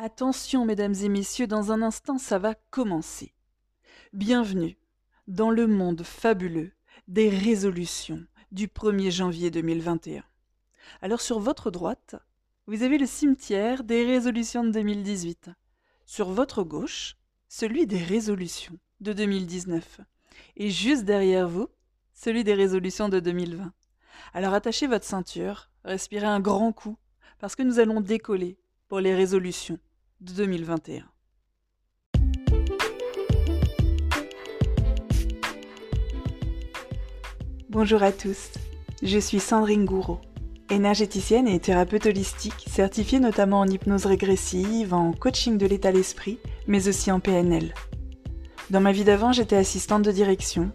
Attention, mesdames et messieurs, dans un instant, ça va commencer. Bienvenue dans le monde fabuleux des résolutions du 1er janvier 2021. Alors sur votre droite, vous avez le cimetière des résolutions de 2018. Sur votre gauche, celui des résolutions de 2019. Et juste derrière vous, celui des résolutions de 2020. Alors attachez votre ceinture, respirez un grand coup, parce que nous allons décoller pour les résolutions de 2021. Bonjour à tous, je suis Sandrine Gouraud, énergéticienne et thérapeute holistique, certifiée notamment en hypnose régressive, en coaching de l'état d'esprit, mais aussi en PNL. Dans ma vie d'avant, j'étais assistante de direction,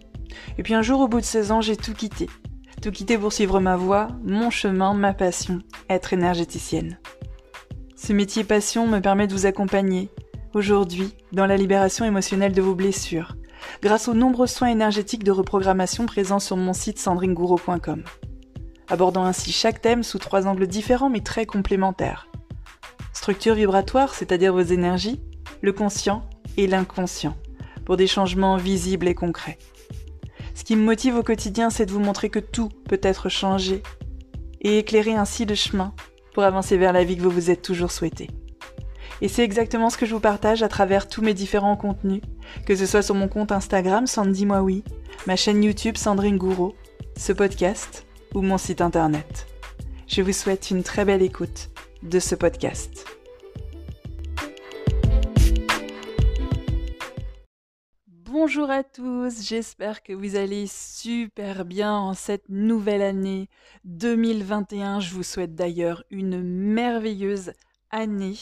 et puis un jour au bout de 16 ans, j'ai tout quitté. Tout quitté pour suivre ma voie, mon chemin, ma passion, être énergéticienne. Ce métier passion me permet de vous accompagner, aujourd'hui, dans la libération émotionnelle de vos blessures, grâce aux nombreux soins énergétiques de reprogrammation présents sur mon site sandringouro.com. Abordant ainsi chaque thème sous trois angles différents mais très complémentaires. Structure vibratoire, c'est-à-dire vos énergies, le conscient et l'inconscient, pour des changements visibles et concrets. Ce qui me motive au quotidien, c'est de vous montrer que tout peut être changé et éclairer ainsi le chemin pour avancer vers la vie que vous vous êtes toujours souhaité. Et c'est exactement ce que je vous partage à travers tous mes différents contenus, que ce soit sur mon compte Instagram Sandy Moi ma chaîne YouTube Sandrine Gouraud, ce podcast ou mon site internet. Je vous souhaite une très belle écoute de ce podcast. Bonjour à tous, j'espère que vous allez super bien en cette nouvelle année 2021. Je vous souhaite d'ailleurs une merveilleuse année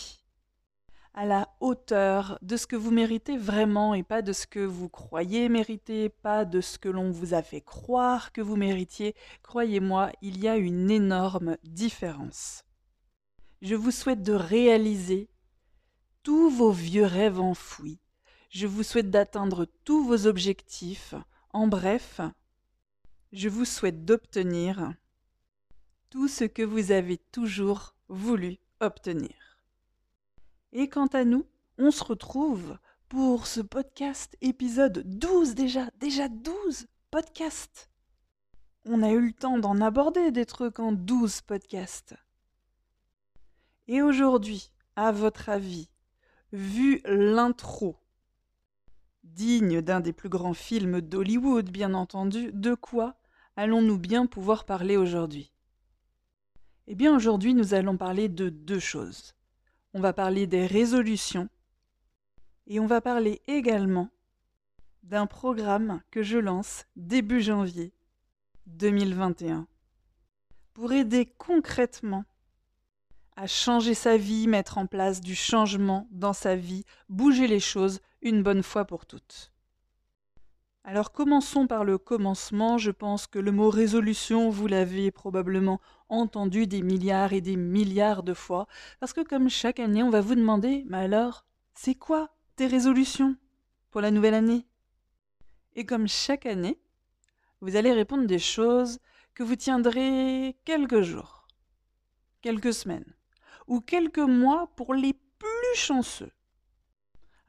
à la hauteur de ce que vous méritez vraiment et pas de ce que vous croyez mériter, pas de ce que l'on vous a fait croire que vous méritiez. Croyez-moi, il y a une énorme différence. Je vous souhaite de réaliser tous vos vieux rêves enfouis je vous souhaite d'atteindre tous vos objectifs. En bref, je vous souhaite d'obtenir tout ce que vous avez toujours voulu obtenir. Et quant à nous, on se retrouve pour ce podcast épisode 12 déjà, déjà 12 podcasts. On a eu le temps d'en aborder des trucs en 12 podcasts. Et aujourd'hui, à votre avis, vu l'intro digne d'un des plus grands films d'Hollywood, bien entendu, de quoi allons-nous bien pouvoir parler aujourd'hui? Eh bien aujourd'hui nous allons parler de deux choses. On va parler des résolutions et on va parler également d'un programme que je lance début janvier 2021 pour aider concrètement à changer sa vie, mettre en place du changement dans sa vie, bouger les choses une bonne fois pour toutes. Alors commençons par le commencement. Je pense que le mot résolution, vous l'avez probablement entendu des milliards et des milliards de fois, parce que comme chaque année, on va vous demander, mais alors, c'est quoi tes résolutions pour la nouvelle année? Et comme chaque année, vous allez répondre des choses que vous tiendrez quelques jours, quelques semaines, ou quelques mois pour les plus chanceux.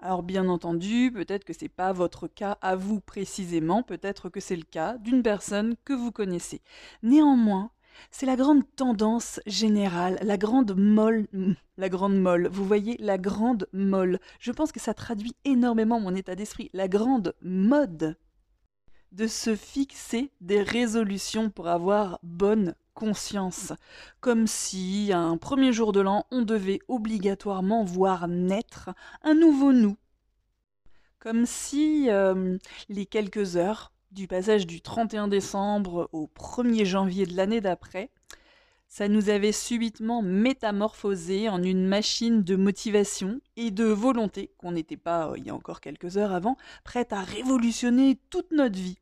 Alors bien entendu, peut-être que ce n'est pas votre cas à vous précisément, peut-être que c'est le cas d'une personne que vous connaissez. Néanmoins, c'est la grande tendance générale, la grande molle, hmm, la grande molle, vous voyez, la grande molle. Je pense que ça traduit énormément mon état d'esprit, la grande mode de se fixer des résolutions pour avoir bonne conscience, comme si, un premier jour de l'an, on devait obligatoirement voir naître un nouveau nous. Comme si euh, les quelques heures du passage du 31 décembre au 1er janvier de l'année d'après, ça nous avait subitement métamorphosé en une machine de motivation et de volonté qu'on n'était pas, euh, il y a encore quelques heures avant, prête à révolutionner toute notre vie.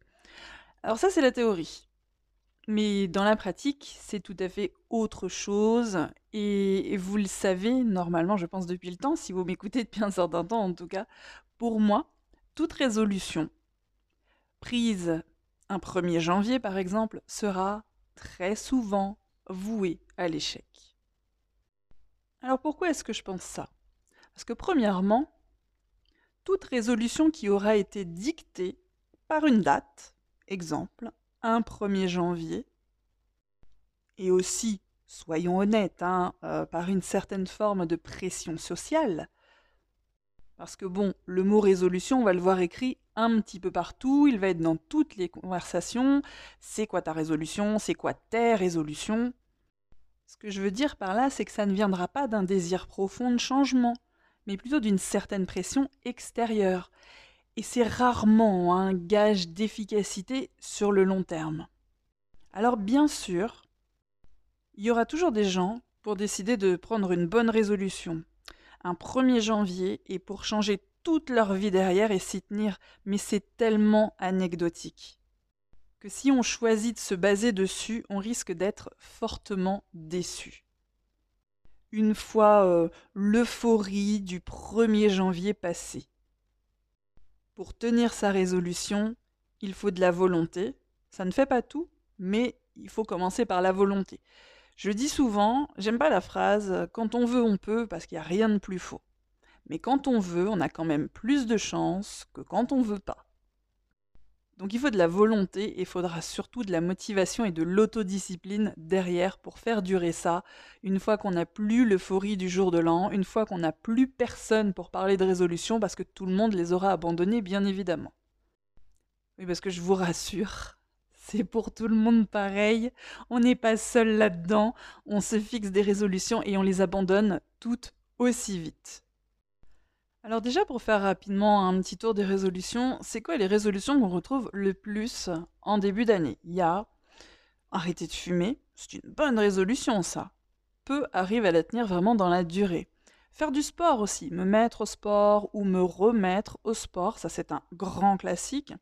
Alors ça, c'est la théorie. Mais dans la pratique, c'est tout à fait autre chose. Et, vous le savez, normalement, je pense depuis le temps, si vous m'écoutez depuis un certain temps en tout cas, pour moi, toute résolution prise un 1er janvier, par exemple, sera très souvent vouée à l'échec. Alors pourquoi est-ce que je pense ça? Parce que premièrement, toute résolution qui aura été dictée par une date, exemple, un 1er janvier, et aussi, soyons honnêtes, hein, euh, par une certaine forme de pression sociale, parce que bon, le mot résolution, on va le voir écrit un petit peu partout, il va être dans toutes les conversations. C'est quoi ta résolution? C'est quoi tes résolutions? Ce que je veux dire par là, c'est que ça ne viendra pas d'un désir profond de changement, mais plutôt d'une certaine pression extérieure. Et c'est rarement un gage d'efficacité sur le long terme. Alors bien sûr, il y aura toujours des gens pour décider de prendre une bonne résolution, un 1er janvier et pour changer toute leur vie derrière et s'y tenir, mais c'est tellement anecdotique que si on choisit de se baser dessus, on risque d'être fortement déçu. Une fois euh, l'euphorie du 1er janvier passé. Pour tenir sa résolution, il faut de la volonté. Ça ne fait pas tout, mais il faut commencer par la volonté. Je dis souvent, j'aime pas la phrase quand on veut, on peut, parce qu'il n'y a rien de plus faux. Mais quand on veut, on a quand même plus de chances que quand on veut pas. Donc il faut de la volonté et il faudra surtout de la motivation et de l'autodiscipline derrière pour faire durer ça, une fois qu'on n'a plus l'euphorie du jour de l'an, une fois qu'on n'a plus personne pour parler de résolution parce que tout le monde les aura abandonnés bien évidemment. Oui parce que je vous rassure, c'est pour tout le monde pareil, on n'est pas seul là-dedans, on se fixe des résolutions et on les abandonne toutes aussi vite. Alors déjà, pour faire rapidement un petit tour des résolutions, c'est quoi les résolutions qu'on retrouve le plus en début d'année? Il y a arrêter de fumer, c'est une bonne résolution ça. Peu arrivent à la tenir vraiment dans la durée. Faire du sport aussi, me mettre au sport ou me remettre au sport, ça c'est un grand classique.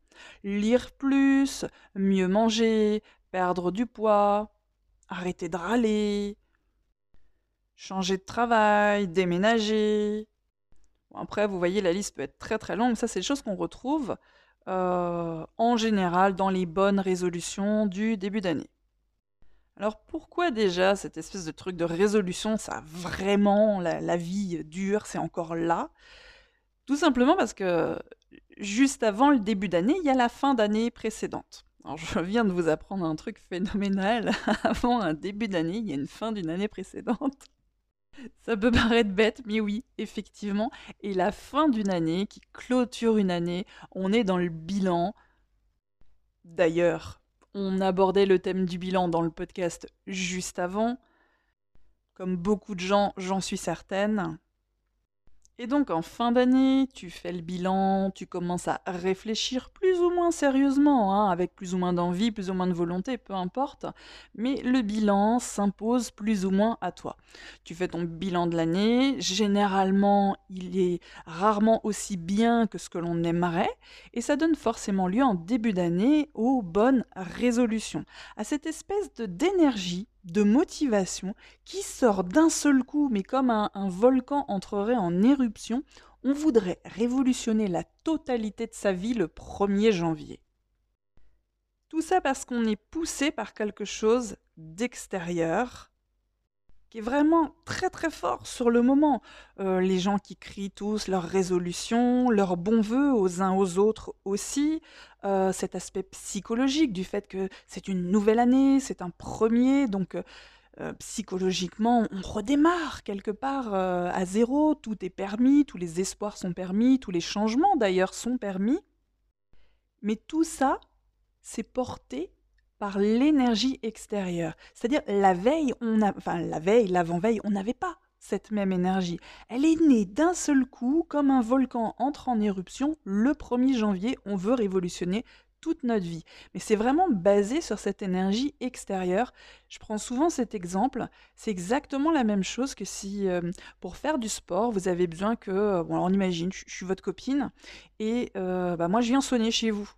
Lire plus, mieux manger, perdre du poids, arrêter de râler, changer de travail, déménager, après, vous voyez, la liste peut être très très longue. Ça, c'est des choses qu'on retrouve euh, en général dans les bonnes résolutions du début d'année. Alors pourquoi déjà cette espèce de truc de résolution, ça vraiment la, la vie dure, c'est encore là? Tout simplement parce que juste avant le début d'année, il y a la fin d'année précédente. Alors je viens de vous apprendre un truc phénoménal. avant un début d'année, il y a une fin d'une année précédente. Ça peut paraître bête, mais oui, effectivement. Et la fin d'une année qui clôture une année, on est dans le bilan. D'ailleurs, on abordait le thème du bilan dans le podcast juste avant. Comme beaucoup de gens, j'en suis certaine. Et donc en fin d'année, tu fais le bilan, tu commences à réfléchir plus ou moins sérieusement, hein, avec plus ou moins d'envie, plus ou moins de volonté, peu importe, mais le bilan s'impose plus ou moins à toi. Tu fais ton bilan de l'année, généralement il est rarement aussi bien que ce que l'on aimerait, et ça donne forcément lieu en début d'année aux bonnes résolutions, à cette espèce d'énergie de motivation qui sort d'un seul coup, mais comme un, volcan entrerait en éruption, on voudrait révolutionner la totalité de sa vie le 1er janvier. Tout ça parce qu'on est poussé par quelque chose d'extérieur qui est vraiment très très fort sur le moment. Euh, les gens qui crient tous leurs résolutions, leurs bons voeux aux uns aux autres aussi, euh, cet aspect psychologique du fait que c'est une nouvelle année, c'est un premier, donc euh, psychologiquement on redémarre quelque part à zéro, tout est permis, tous les espoirs sont permis, tous les changements d'ailleurs sont permis. Mais tout ça, c'est porté par l'énergie extérieure. C'est-à-dire la veille, on a, enfin la veille, l'avant-veille, on n'avait pas cette même énergie. Elle est née d'un seul coup, comme un volcan entre en éruption. Le 1er janvier, on veut révolutionner toute notre vie. Mais c'est vraiment basé sur cette énergie extérieure. Je prends souvent cet exemple. C'est exactement la même chose que si, euh, pour faire du sport, vous avez besoin que, bon, on imagine, je, suis votre copine, et euh, bah, moi je viens sonner chez vous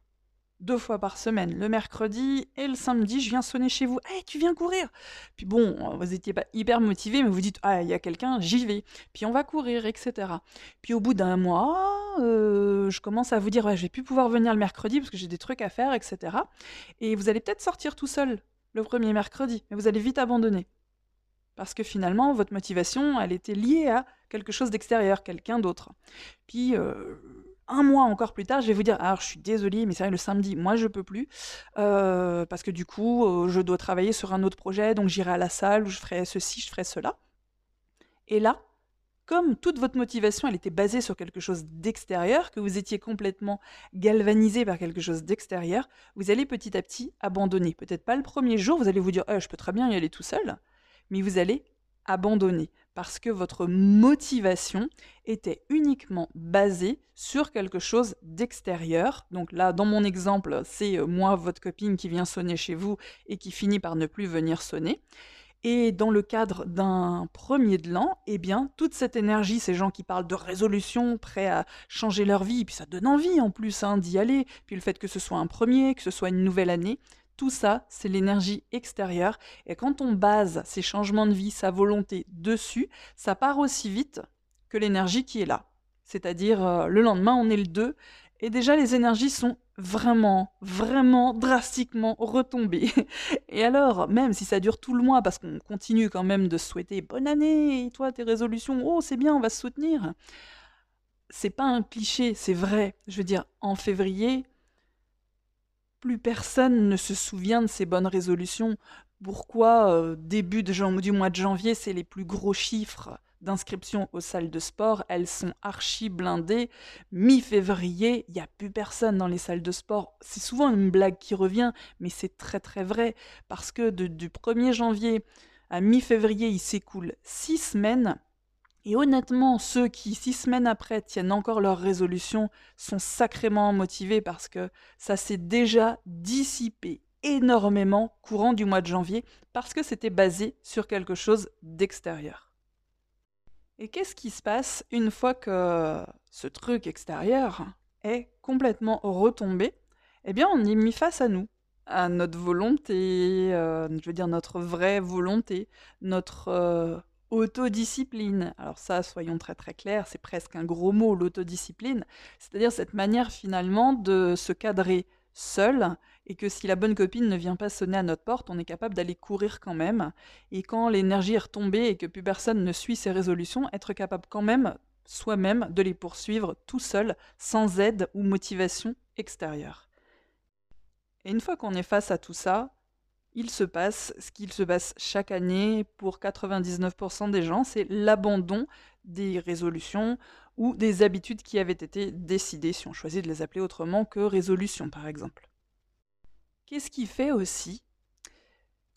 deux fois par semaine, le mercredi et le samedi, je viens sonner chez vous. Hey, tu viens courir Puis bon, vous n'étiez pas hyper motivé, mais vous dites, ah, il y a quelqu'un, j'y vais. Puis on va courir, etc. Puis au bout d'un mois, euh, je commence à vous dire, ouais, je vais plus pouvoir venir le mercredi parce que j'ai des trucs à faire, etc. Et vous allez peut-être sortir tout seul le premier mercredi, mais vous allez vite abandonner. Parce que finalement, votre motivation, elle était liée à quelque chose d'extérieur, quelqu'un d'autre. Puis, euh, un mois encore plus tard, je vais vous dire, alors je suis désolée, mais c'est vrai, le samedi, moi je peux plus, euh, parce que du coup, euh, je dois travailler sur un autre projet, donc j'irai à la salle, ou je ferai ceci, je ferai cela. Et là, comme toute votre motivation, elle était basée sur quelque chose d'extérieur, que vous étiez complètement galvanisé par quelque chose d'extérieur, vous allez petit à petit abandonner. Peut-être pas le premier jour, vous allez vous dire, eh, je peux très bien y aller tout seul, mais vous allez abandonner parce que votre motivation était uniquement basée sur quelque chose d'extérieur. Donc là, dans mon exemple, c'est euh, moi, votre copine, qui vient sonner chez vous et qui finit par ne plus venir sonner. Et dans le cadre d'un premier de l'an, eh bien, toute cette énergie, ces gens qui parlent de résolution, prêts à changer leur vie, puis ça donne envie en plus hein, d'y aller, puis le fait que ce soit un premier, que ce soit une nouvelle année, tout ça, c'est l'énergie extérieure. Et quand on base ces changements de vie, sa volonté dessus, ça part aussi vite que l'énergie qui est là. C'est-à-dire, euh, le lendemain, on est le 2, et déjà les énergies sont vraiment, vraiment drastiquement retombées. Et alors, même si ça dure tout le mois, parce qu'on continue quand même de souhaiter bonne année, et toi, tes résolutions, oh, c'est bien, on va se soutenir. C'est pas un cliché, c'est vrai. Je veux dire, en février, plus personne ne se souvient de ces bonnes résolutions. Pourquoi euh, début du mois de janvier, c'est les plus gros chiffres d'inscription aux salles de sport, elles sont archi blindées. Mi-février, il n'y a plus personne dans les salles de sport. C'est souvent une blague qui revient, mais c'est très très vrai, parce que du 1er janvier à mi-février, il s'écoule six semaines. Et honnêtement, ceux qui, six semaines après, tiennent encore leur résolution, sont sacrément motivés parce que ça s'est déjà dissipé énormément courant du mois de janvier parce que c'était basé sur quelque chose d'extérieur. Et qu'est-ce qui se passe une fois que ce truc extérieur est complètement retombé? Eh bien, on est mis face à nous, à notre volonté, euh, je veux dire notre vraie volonté, notre euh, autodiscipline. Alors ça, soyons très très clairs, c'est presque un gros mot, l'autodiscipline. C'est-à-dire cette manière finalement de se cadrer seul et que si la bonne copine ne vient pas sonner à notre porte, on est capable d'aller courir quand même. Et quand l'énergie est retombée et que plus personne ne suit ses résolutions, être capable quand même soi-même de les poursuivre tout seul, sans aide ou motivation extérieure. Et une fois qu'on est face à tout ça, il se passe ce qu'il se passe chaque année pour 99% des gens, c'est l'abandon des résolutions ou des habitudes qui avaient été décidées, si on choisit de les appeler autrement que résolutions par exemple. Qu'est-ce qui fait aussi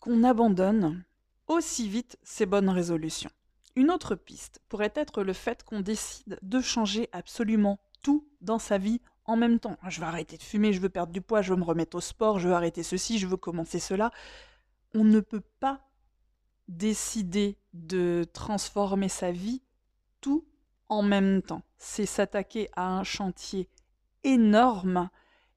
qu'on abandonne aussi vite ces bonnes résolutions? Une autre piste pourrait être le fait qu'on décide de changer absolument tout dans sa vie en même temps. Je veux arrêter de fumer, je veux perdre du poids, je veux me remettre au sport, je veux arrêter ceci, je veux commencer cela. On ne peut pas décider de transformer sa vie tout en même temps. C'est s'attaquer à un chantier énorme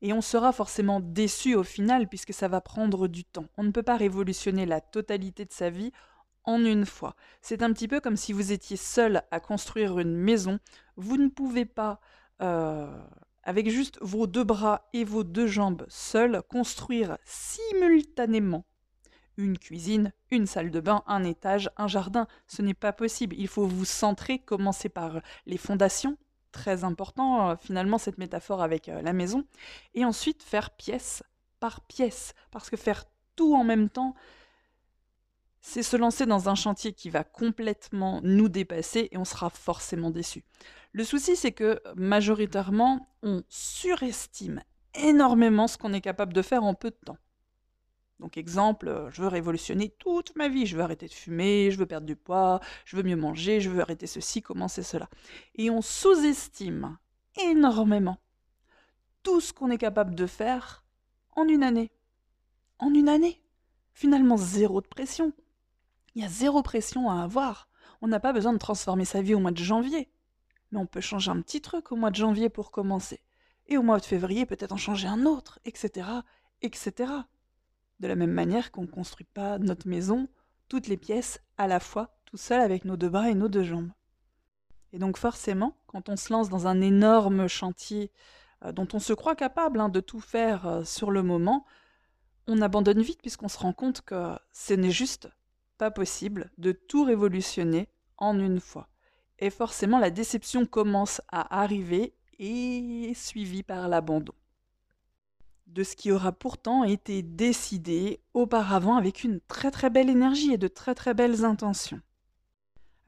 et on sera forcément déçu au final puisque ça va prendre du temps. On ne peut pas révolutionner la totalité de sa vie en une fois. C'est un petit peu comme si vous étiez seul à construire une maison. Vous ne pouvez pas euh, avec juste vos deux bras et vos deux jambes seuls, construire simultanément une cuisine, une salle de bain, un étage, un jardin. Ce n'est pas possible. Il faut vous centrer, commencer par les fondations, très important euh, finalement cette métaphore avec euh, la maison, et ensuite faire pièce par pièce, parce que faire tout en même temps, c'est se lancer dans un chantier qui va complètement nous dépasser et on sera forcément déçu. Le souci, c'est que majoritairement, on surestime énormément ce qu'on est capable de faire en peu de temps. Donc exemple, euh, je veux révolutionner toute ma vie, je veux arrêter de fumer, je veux perdre du poids, je veux mieux manger, je veux arrêter ceci, commencer cela. Et on sous-estime énormément tout ce qu'on est capable de faire en une année. En une année. Finalement, zéro de pression. Il y a zéro pression à avoir. On n'a pas besoin de transformer sa vie au mois de janvier mais on peut changer un petit truc au mois de janvier pour commencer. Et au mois de février, peut-être en changer un autre, etc., etc. De la même manière qu'on ne construit pas notre maison, toutes les pièces, à la fois, tout seul avec nos deux bras et nos deux jambes. Et donc forcément, quand on se lance dans un énorme chantier euh, dont on se croit capable hein, de tout faire euh, sur le moment, on abandonne vite puisqu'on se rend compte que ce n'est juste pas possible de tout révolutionner en une fois. Et forcément, la déception commence à arriver et suivie par l'abandon. De ce qui aura pourtant été décidé auparavant avec une très très belle énergie et de très très belles intentions.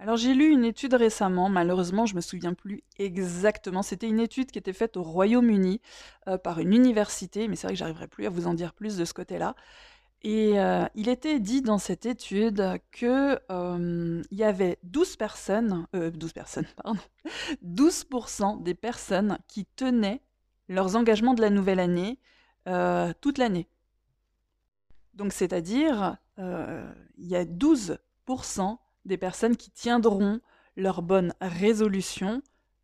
Alors j'ai lu une étude récemment, malheureusement je me souviens plus exactement, c'était une étude qui était faite au Royaume-Uni euh, par une université, mais c'est vrai que j'arriverai plus à vous en dire plus de ce côté-là. Et euh, il était dit dans cette étude que euh, il y avait 12 personnes, 12 personnes, pardon, 12% des personnes qui tenaient leurs engagements de la nouvelle année toute l'année. Donc c'est-à-dire, il y a 12% des personnes qui tiendront leurs bonnes résolutions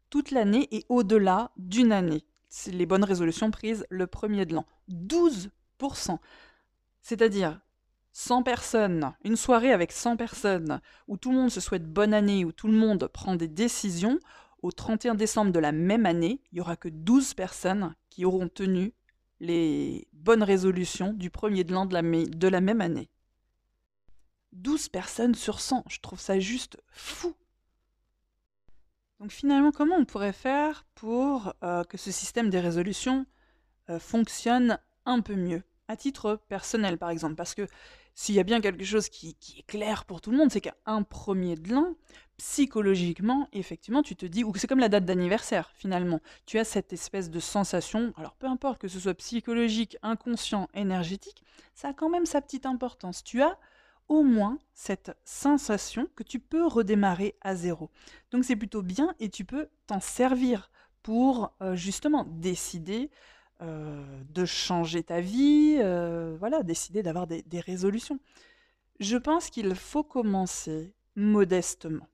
toute l'année et au-delà d'une année. Les bonnes résolutions prises le premier de l'an. 12%. C'est-à-dire 100 personnes, une soirée avec 100 personnes, où tout le monde se souhaite bonne année, où tout le monde prend des décisions, au 31 décembre de la même année, il n'y aura que 12 personnes qui auront tenu les bonnes résolutions du premier de l'an de la, même année. 12 personnes sur 100. Je trouve ça juste fou. Donc finalement, comment on pourrait faire pour euh, que ce système des résolutions euh, fonctionne un peu mieux? À titre personnel, par exemple. Parce que s'il y a bien quelque chose qui, est clair pour tout le monde, c'est qu'à un premier de l'an, psychologiquement, effectivement, tu te dis, ou c'est comme la date d'anniversaire, finalement. Tu as cette espèce de sensation, alors peu importe que ce soit psychologique, inconscient, énergétique, ça a quand même sa petite importance. Tu as au moins cette sensation que tu peux redémarrer à zéro. Donc c'est plutôt bien et tu peux t'en servir pour euh, justement décider euh, de changer ta vie, euh, voilà, décider d'avoir des, des résolutions. Je pense qu'il faut commencer modestement.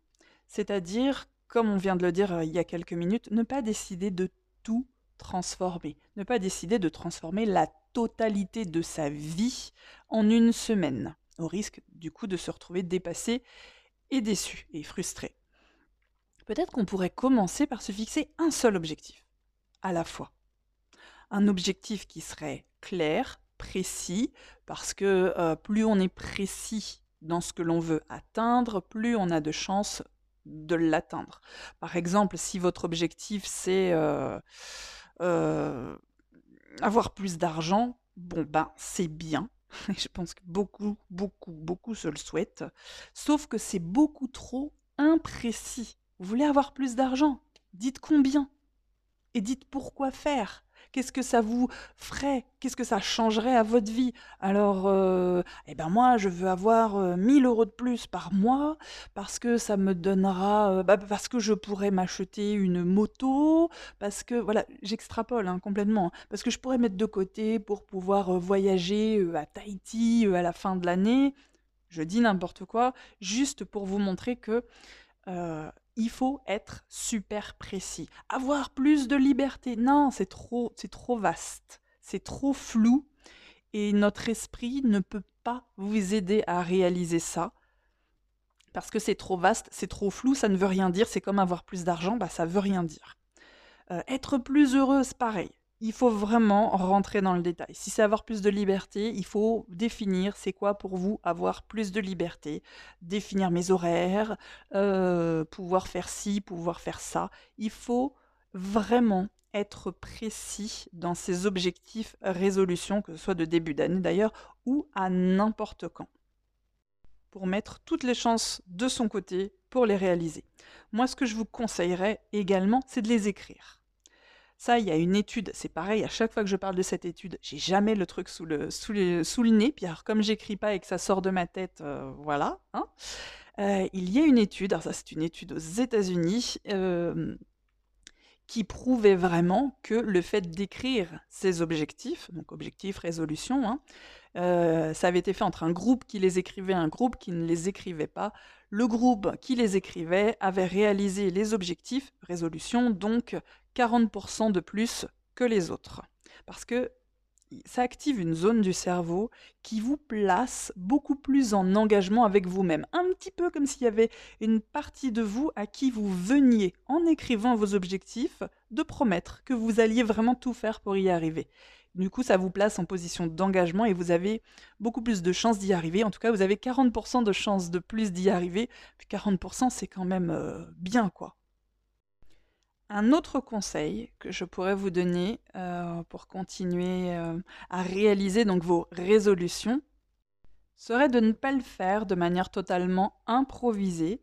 C'est-à-dire, comme on vient de le dire il y a quelques minutes, ne pas décider de tout transformer, ne pas décider de transformer la totalité de sa vie en une semaine au risque du coup de se retrouver dépassé et déçu et frustré. Peut-être qu'on pourrait commencer par se fixer un seul objectif, à la fois. Un objectif qui serait clair, précis, parce que euh, plus on est précis dans ce que l'on veut atteindre, plus on a de chances de l'atteindre. Par exemple, si votre objectif c'est euh, euh, avoir plus d'argent, bon ben c'est bien, je pense que beaucoup, beaucoup, beaucoup se le souhaitent. Sauf que c'est beaucoup trop imprécis. Vous voulez avoir plus d'argent? Dites combien? Et dites pourquoi faire? Qu'est-ce que ça vous ferait? Qu'est-ce que ça changerait à votre vie? Alors, euh, eh ben moi, je veux avoir 1000 euh, euros de plus par mois parce que ça me donnera, euh, bah, parce que je pourrais m'acheter une moto, parce que, voilà, j'extrapole hein, complètement, parce que je pourrais mettre de côté pour pouvoir voyager à Tahiti à la fin de l'année. Je dis n'importe quoi, juste pour vous montrer que il faut être super précis. Avoir plus de liberté. Non, c'est trop, c'est trop vaste. C'est trop flou. Et notre esprit ne peut pas vous aider à réaliser ça. Parce que c'est trop vaste, c'est trop flou, ça ne veut rien dire. C'est comme avoir plus d'argent, bah ça veut rien dire. Euh, être plus heureuse, pareil il faut vraiment rentrer dans le détail. Si c'est avoir plus de liberté, il faut définir c'est quoi pour vous avoir plus de liberté, définir mes horaires, euh, pouvoir faire ci, pouvoir faire ça. Il faut vraiment être précis dans ses objectifs, résolutions, que ce soit de début d'année d'ailleurs, ou à n'importe quand, pour mettre toutes les chances de son côté pour les réaliser. Moi, ce que je vous conseillerais également, c'est de les écrire. Ça, il y a une étude, c'est pareil, à chaque fois que je parle de cette étude, j'ai jamais le truc sous le, sous le nez. Puis comme j'écris pas et que ça sort de ma tête, euh, voilà. Hein. Euh, il y a une étude, alors ça c'est une étude aux États-Unis, euh, qui prouvait vraiment que le fait d'écrire ses objectifs, donc objectifs, résolutions, hein, ça avait été fait entre un groupe qui les écrivait et un groupe qui ne les écrivait pas. Le groupe qui les écrivait avait réalisé les objectifs, résolutions, donc 40% de plus que les autres. Parce que ça active une zone du cerveau qui vous place beaucoup plus en engagement avec vous-même. Un petit peu comme s'il y avait une partie de vous à qui vous veniez, en écrivant vos objectifs, de promettre que vous alliez vraiment tout faire pour y arriver. Du coup, ça vous place en position d'engagement et vous avez beaucoup plus de chances d'y arriver. En tout cas, vous avez 40% de chances de plus d'y arriver. Puis 40%, c'est quand même euh, bien, quoi. Un autre conseil que je pourrais vous donner euh, pour continuer euh, à réaliser donc vos résolutions serait de ne pas le faire de manière totalement improvisée.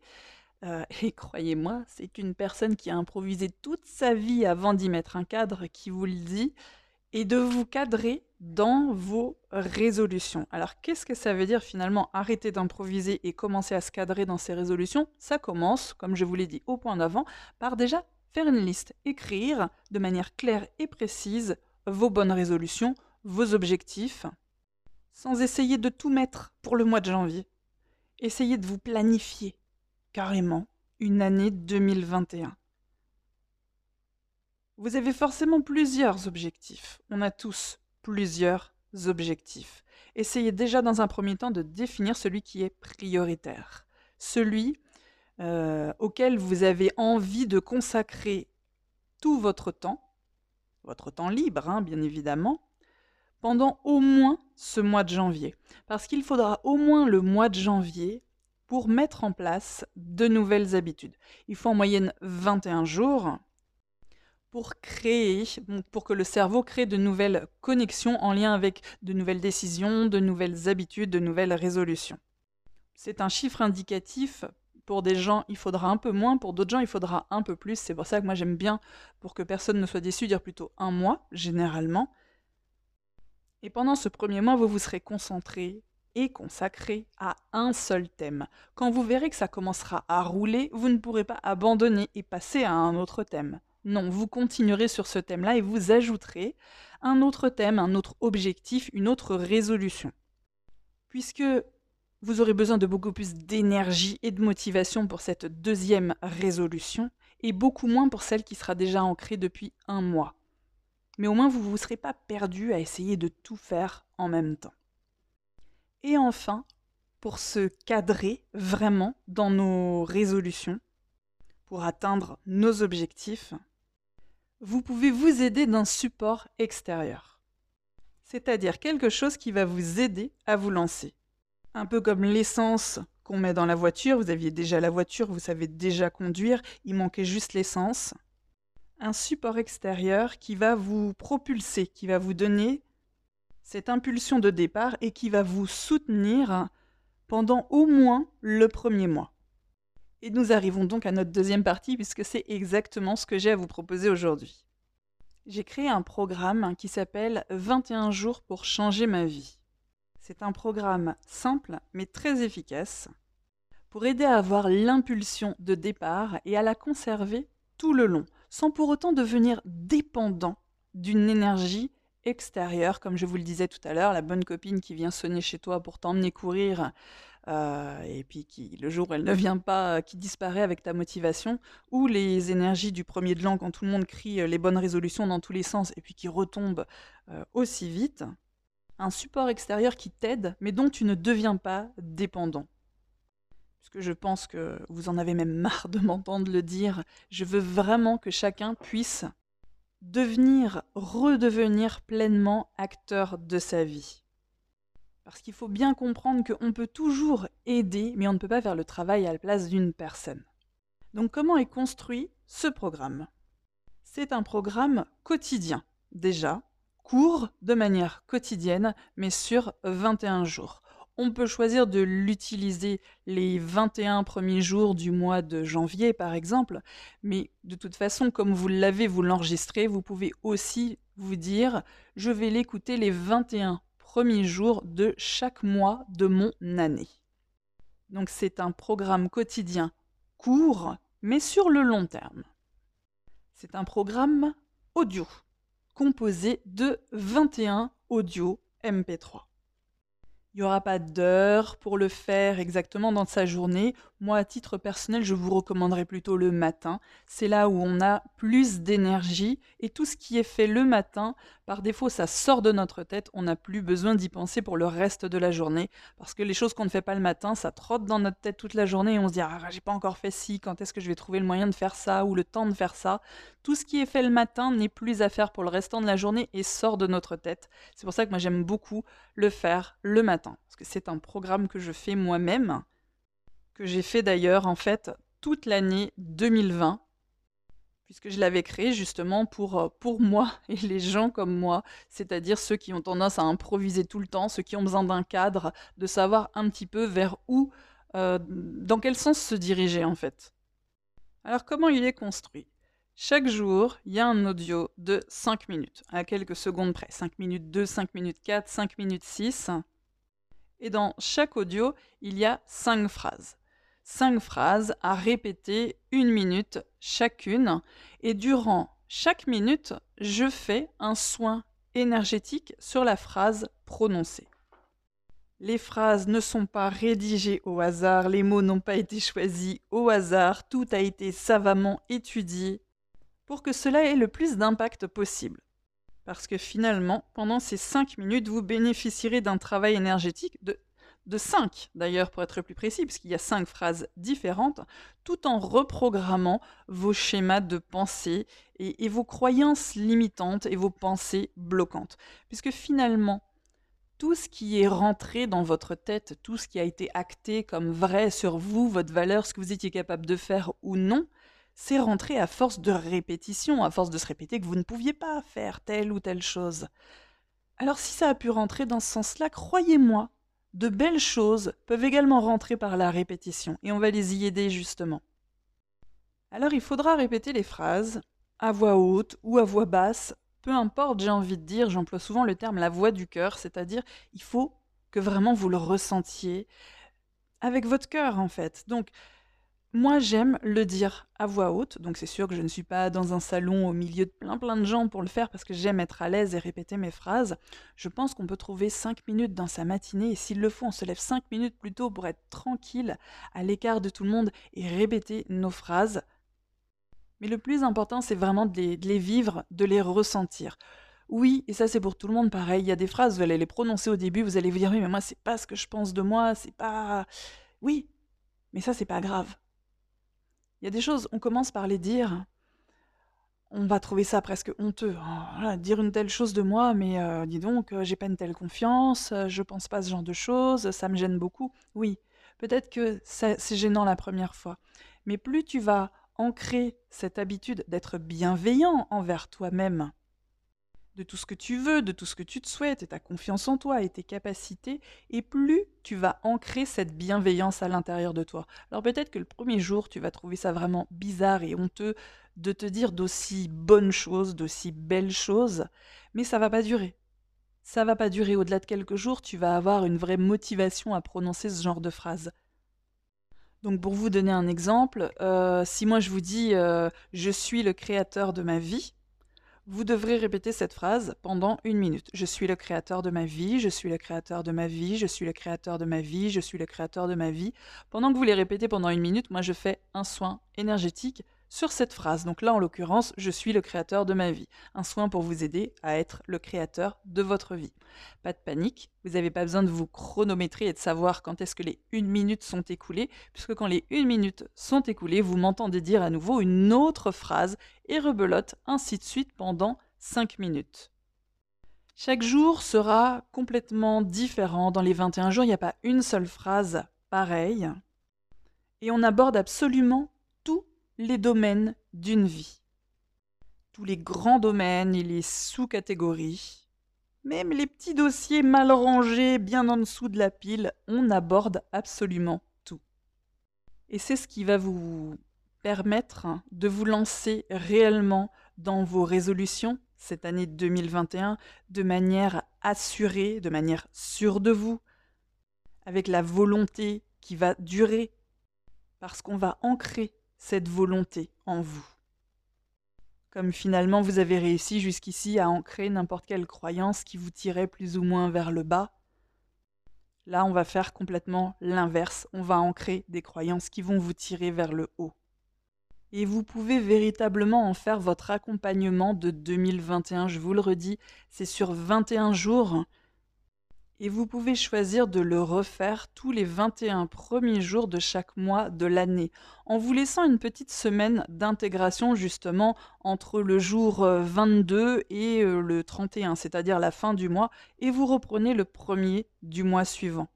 Euh, et croyez-moi, c'est une personne qui a improvisé toute sa vie avant d'y mettre un cadre qui vous le dit, et de vous cadrer dans vos résolutions. Alors qu'est-ce que ça veut dire finalement arrêter d'improviser et commencer à se cadrer dans ses résolutions? Ça commence, comme je vous l'ai dit au point d'avant, par déjà faire une liste, écrire de manière claire et précise vos bonnes résolutions, vos objectifs, sans essayer de tout mettre pour le mois de janvier. Essayez de vous planifier carrément une année 2021. Vous avez forcément plusieurs objectifs. On a tous plusieurs objectifs. Essayez déjà dans un premier temps de définir celui qui est prioritaire, celui euh, auquel vous avez envie de consacrer tout votre temps, votre temps libre, hein, bien évidemment, pendant au moins ce mois de janvier. Parce qu'il faudra au moins le mois de janvier pour mettre en place de nouvelles habitudes. Il faut en moyenne 21 jours pour créer, pour que le cerveau crée de nouvelles connexions en lien avec de nouvelles décisions, de nouvelles habitudes, de nouvelles résolutions. C'est un chiffre indicatif pour des gens, il faudra un peu moins, pour d'autres gens, il faudra un peu plus. C'est pour ça que moi j'aime bien, pour que personne ne soit déçu, dire plutôt un mois, généralement. Et pendant ce premier mois, vous vous serez concentré et consacré à un seul thème. Quand vous verrez que ça commencera à rouler, vous ne pourrez pas abandonner et passer à un autre thème. Non, vous continuerez sur ce thème-là et vous ajouterez un autre thème, un autre objectif, une autre résolution. Puisque vous aurez besoin de beaucoup plus d'énergie et de motivation pour cette deuxième résolution et beaucoup moins pour celle qui sera déjà ancrée depuis un mois. Mais au moins vous ne vous serez pas perdu à essayer de tout faire en même temps. Et enfin, pour se cadrer vraiment dans nos résolutions, pour atteindre nos objectifs, vous pouvez vous aider d'un support extérieur. C'est-à-dire quelque chose qui va vous aider à vous lancer. Un peu comme l'essence qu'on met dans la voiture, vous aviez déjà la voiture, vous savez déjà conduire, il manquait juste l'essence. Un support extérieur qui va vous propulser, qui va vous donner cette impulsion de départ et qui va vous soutenir pendant au moins le premier mois. Et nous arrivons donc à notre deuxième partie puisque c'est exactement ce que j'ai à vous proposer aujourd'hui. J'ai créé un programme qui s'appelle 21 jours pour changer ma vie. C'est un programme simple mais très efficace pour aider à avoir l'impulsion de départ et à la conserver tout le long, sans pour autant devenir dépendant d'une énergie extérieure, comme je vous le disais tout à l'heure, la bonne copine qui vient sonner chez toi pour t'emmener courir, euh, et puis qui, le jour où elle ne vient pas, qui disparaît avec ta motivation, ou les énergies du premier de l'an quand tout le monde crie euh, les bonnes résolutions dans tous les sens, et puis qui retombe euh, aussi vite un support extérieur qui t'aide, mais dont tu ne deviens pas dépendant. Puisque je pense que vous en avez même marre de m'entendre le dire, je veux vraiment que chacun puisse devenir, redevenir pleinement acteur de sa vie. Parce qu'il faut bien comprendre qu'on peut toujours aider, mais on ne peut pas faire le travail à la place d'une personne. Donc comment est construit ce programme? C'est un programme quotidien, déjà, court de manière quotidienne, mais sur 21 jours. On peut choisir de l'utiliser les 21 premiers jours du mois de janvier, par exemple, mais de toute façon, comme vous l'avez, vous l'enregistrez, vous pouvez aussi vous dire, je vais l'écouter les 21 premiers jours de chaque mois de mon année. Donc c'est un programme quotidien court, mais sur le long terme. C'est un programme audio composé de 21 audios MP3. Il n'y aura pas d'heure pour le faire exactement dans sa journée. Moi, à titre personnel, je vous recommanderais plutôt le matin. C'est là où on a plus d'énergie et tout ce qui est fait le matin, par défaut, ça sort de notre tête. On n'a plus besoin d'y penser pour le reste de la journée parce que les choses qu'on ne fait pas le matin, ça trotte dans notre tête toute la journée et on se dit ah j'ai pas encore fait ci, quand est-ce que je vais trouver le moyen de faire ça ou le temps de faire ça? Tout ce qui est fait le matin n'est plus à faire pour le restant de la journée et sort de notre tête. C'est pour ça que moi j'aime beaucoup le faire le matin parce que c'est un programme que je fais moi-même que j'ai fait d'ailleurs en fait toute l'année 2020 puisque je l'avais créé justement pour, euh, pour moi et les gens comme moi, c'est-à-dire ceux qui ont tendance à improviser tout le temps, ceux qui ont besoin d'un cadre, de savoir un petit peu vers où, euh, dans quel sens se diriger en fait. Alors comment il est construit? Chaque jour, il y a un audio de 5 minutes, à quelques secondes près. 5 minutes 2, 5 minutes 4, 5 minutes 6. Et dans chaque audio, il y a 5 phrases cinq phrases à répéter une minute chacune. Et durant chaque minute, je fais un soin énergétique sur la phrase prononcée. Les phrases ne sont pas rédigées au hasard, les mots n'ont pas été choisis au hasard, tout a été savamment étudié pour que cela ait le plus d'impact possible. Parce que finalement, pendant ces cinq minutes, vous bénéficierez d'un travail énergétique de de 5 d'ailleurs pour être plus précis, puisqu'il y a cinq phrases différentes, tout en reprogrammant vos schémas de pensée et, vos croyances limitantes et vos pensées bloquantes. Puisque finalement, tout ce qui est rentré dans votre tête, tout ce qui a été acté comme vrai sur vous, votre valeur, ce que vous étiez capable de faire ou non, c'est rentré à force de répétition, à force de se répéter que vous ne pouviez pas faire telle ou telle chose. Alors si ça a pu rentrer dans ce sens-là, croyez-moi, de belles choses peuvent également rentrer par la répétition, et on va les y aider justement. Alors il faudra répéter les phrases, à voix haute ou à voix basse, peu importe, j'ai envie de dire, j'emploie souvent le terme la voix du cœur, c'est-à-dire il faut que vraiment vous le ressentiez avec votre cœur en fait. Donc moi, j'aime le dire à voix haute, donc c'est sûr que je ne suis pas dans un salon au milieu de plein plein de gens pour le faire parce que j'aime être à l'aise et répéter mes phrases. Je pense qu'on peut trouver 5 minutes dans sa matinée et s'il le faut, on se lève 5 minutes plus tôt pour être tranquille, à l'écart de tout le monde et répéter nos phrases. Mais le plus important, c'est vraiment de les, de les vivre, de les ressentir. Oui, et ça c'est pour tout le monde pareil. Il y a des phrases, vous allez les prononcer au début, vous allez vous dire oui, mais moi c'est pas ce que je pense de moi, c'est pas. Oui, mais ça c'est pas grave. Il y a des choses, on commence par les dire, on va trouver ça presque honteux. Oh, dire une telle chose de moi, mais euh, dis donc, euh, j'ai pas une telle confiance, euh, je pense pas ce genre de choses, ça me gêne beaucoup. Oui, peut-être que c'est gênant la première fois, mais plus tu vas ancrer cette habitude d'être bienveillant envers toi-même, de tout ce que tu veux, de tout ce que tu te souhaites, et ta confiance en toi et tes capacités, et plus tu vas ancrer cette bienveillance à l'intérieur de toi. Alors peut-être que le premier jour, tu vas trouver ça vraiment bizarre et honteux de te dire d'aussi bonnes choses, d'aussi belles choses, mais ça va pas durer. Ça va pas durer au-delà de quelques jours, tu vas avoir une vraie motivation à prononcer ce genre de phrase. Donc pour vous donner un exemple, euh, si moi je vous dis euh, je suis le créateur de ma vie, vous devrez répéter cette phrase pendant une minute. Je suis le créateur de ma vie, je suis le créateur de ma vie, je suis le créateur de ma vie, je suis le créateur de ma vie. Pendant que vous les répétez pendant une minute, moi je fais un soin énergétique sur cette phrase. Donc là, en l'occurrence, je suis le créateur de ma vie. Un soin pour vous aider à être le créateur de votre vie. Pas de panique, vous n'avez pas besoin de vous chronométrer et de savoir quand est-ce que les une minute sont écoulées, puisque quand les une minute sont écoulées, vous m'entendez dire à nouveau une autre phrase et rebelote ainsi de suite pendant 5 minutes. Chaque jour sera complètement différent. Dans les 21 jours, il n'y a pas une seule phrase pareille. Et on aborde absolument les domaines d'une vie. Tous les grands domaines et les sous-catégories, même les petits dossiers mal rangés bien en dessous de la pile, on aborde absolument tout. Et c'est ce qui va vous permettre de vous lancer réellement dans vos résolutions cette année 2021 de manière assurée, de manière sûre de vous, avec la volonté qui va durer, parce qu'on va ancrer cette volonté en vous. Comme finalement vous avez réussi jusqu'ici à ancrer n'importe quelle croyance qui vous tirait plus ou moins vers le bas, Là, on va faire complètement l'inverse. On va ancrer des croyances qui vont vous tirer vers le haut. Et vous pouvez véritablement en faire votre accompagnement de 2021. Je vous le redis, c'est sur 21 jours et vous pouvez choisir de le refaire tous les 21 premiers jours de chaque mois de l'année, en vous laissant une petite semaine d'intégration justement entre le jour 22 euh, et euh, le 31, c'est-à-dire la fin du mois, et vous reprenez le premier du mois suivant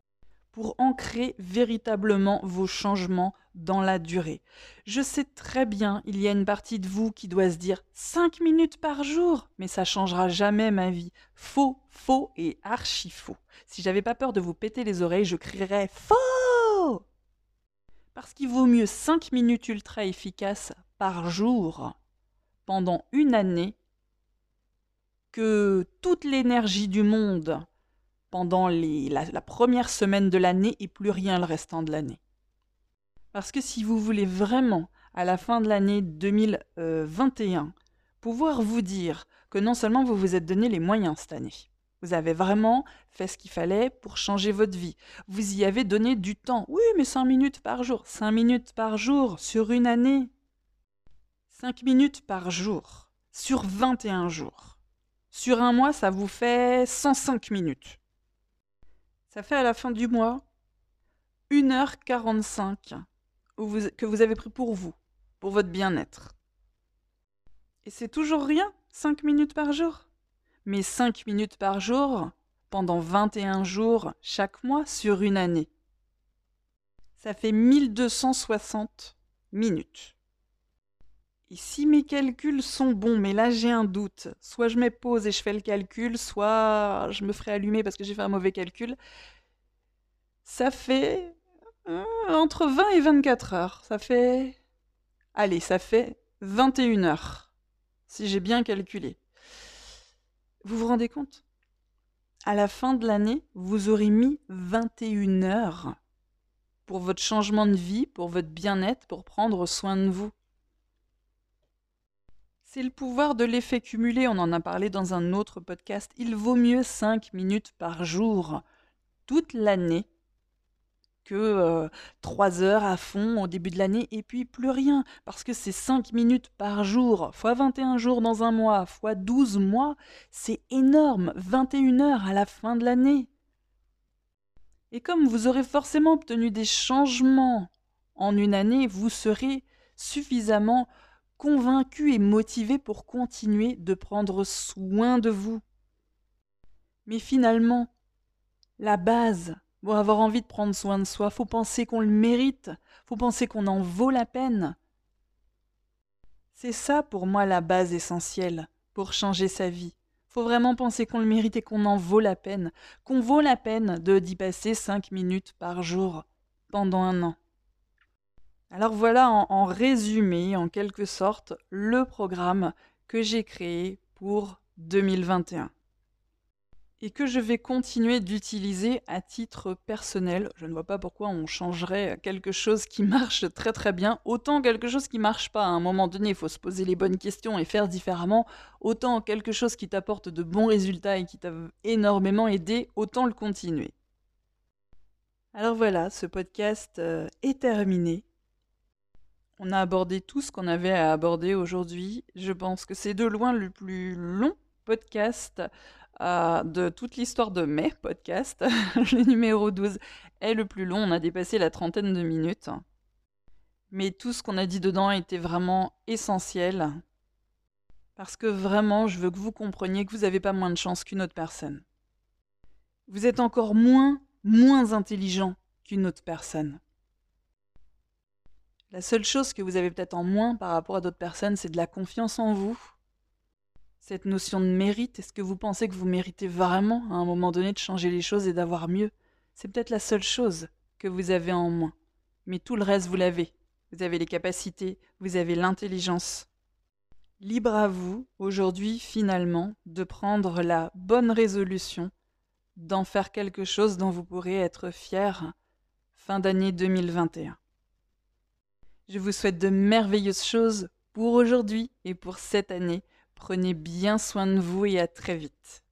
pour ancrer véritablement vos changements dans la durée. Je sais très bien, il y a une partie de vous qui doit se dire 5 minutes par jour, mais ça changera jamais ma vie. Faux, faux et archi faux. Si j'avais pas peur de vous péter les oreilles, je crierais faux Parce qu'il vaut mieux 5 minutes ultra efficaces par jour pendant une année que toute l'énergie du monde pendant la, première semaine de l'année et plus rien le restant de l'année. Parce que si vous voulez vraiment, à la fin de l'année 2021, pouvoir vous dire que non seulement vous vous êtes donné les moyens cette année, vous avez vraiment fait ce qu'il fallait pour changer votre vie. Vous y avez donné du temps. Oui, mais 5 minutes par jour. 5 minutes par jour sur une année. 5 minutes par jour sur 21 jours. Sur un mois, ça vous fait 105 minutes. Ça fait à la fin du mois 1h45 que vous avez pris pour vous, pour votre bien-être. Et c'est toujours rien, 5 minutes par jour. Mais 5 minutes par jour, pendant 21 jours chaque mois sur une année. Ça fait 1260 minutes. Et si mes calculs sont bons, mais là j'ai un doute, soit je mets pause et je fais le calcul, soit je me ferai allumer parce que j'ai fait un mauvais calcul, ça fait euh, entre 20 et 24 heures. Ça fait... Allez, ça fait 21 heures, si j'ai bien calculé. Vous vous rendez compte? À la fin de l'année, vous aurez mis 21 heures pour votre changement de vie, pour votre bien-être, pour prendre soin de vous. C'est le pouvoir de l'effet cumulé, on en a parlé dans un autre podcast. Il vaut mieux 5 minutes par jour toute l'année que 3 heures à fond au début de l'année et puis plus rien parce que c'est 5 minutes par jour fois 21 jours dans un mois fois 12 mois, c'est énorme, 21 heures à la fin de l'année. Et comme vous aurez forcément obtenu des changements en une année, vous serez suffisamment convaincu et motivé pour continuer de prendre soin de vous. Mais finalement, la base, pour avoir envie de prendre soin de soi, faut penser qu'on le mérite, faut penser qu'on en vaut la peine. C'est ça pour moi la base essentielle pour changer sa vie. Faut vraiment penser qu'on le mérite et qu'on en vaut la peine, qu'on vaut la peine de d'y passer cinq minutes par jour pendant un an. Alors voilà en, résumé, en quelque sorte, le programme que j'ai créé pour 2021 et que je vais continuer d'utiliser à titre personnel. Je ne vois pas pourquoi on changerait quelque chose qui marche très très bien, autant quelque chose qui marche pas. À un moment donné, il faut se poser les bonnes questions et faire différemment, autant quelque chose qui t'apporte de bons résultats et qui t'a énormément aidé, autant le continuer. Alors voilà, ce podcast euh, est terminé. On a abordé tout ce qu'on avait à aborder aujourd'hui. Je pense que c'est de loin le plus long podcast euh, de toute l'histoire de mes podcasts. le numéro 12 est le plus long, on a dépassé la trentaine de minutes. Mais tout ce qu'on a dit dedans était vraiment essentiel. Parce que vraiment, je veux que vous compreniez que vous n'avez pas moins de chance qu'une autre personne. Vous êtes encore moins, moins intelligent qu'une autre personne. La seule chose que vous avez peut-être en moins par rapport à d'autres personnes, c'est de la confiance en vous. Cette notion de mérite, est-ce que vous pensez que vous méritez vraiment à un moment donné de changer les choses et d'avoir mieux? C'est peut-être la seule chose que vous avez en moins. Mais tout le reste, vous l'avez. Vous avez les capacités, vous avez l'intelligence. Libre à vous, aujourd'hui, finalement, de prendre la bonne résolution, d'en faire quelque chose dont vous pourrez être fier fin d'année 2021. Je vous souhaite de merveilleuses choses pour aujourd'hui et pour cette année. Prenez bien soin de vous et à très vite.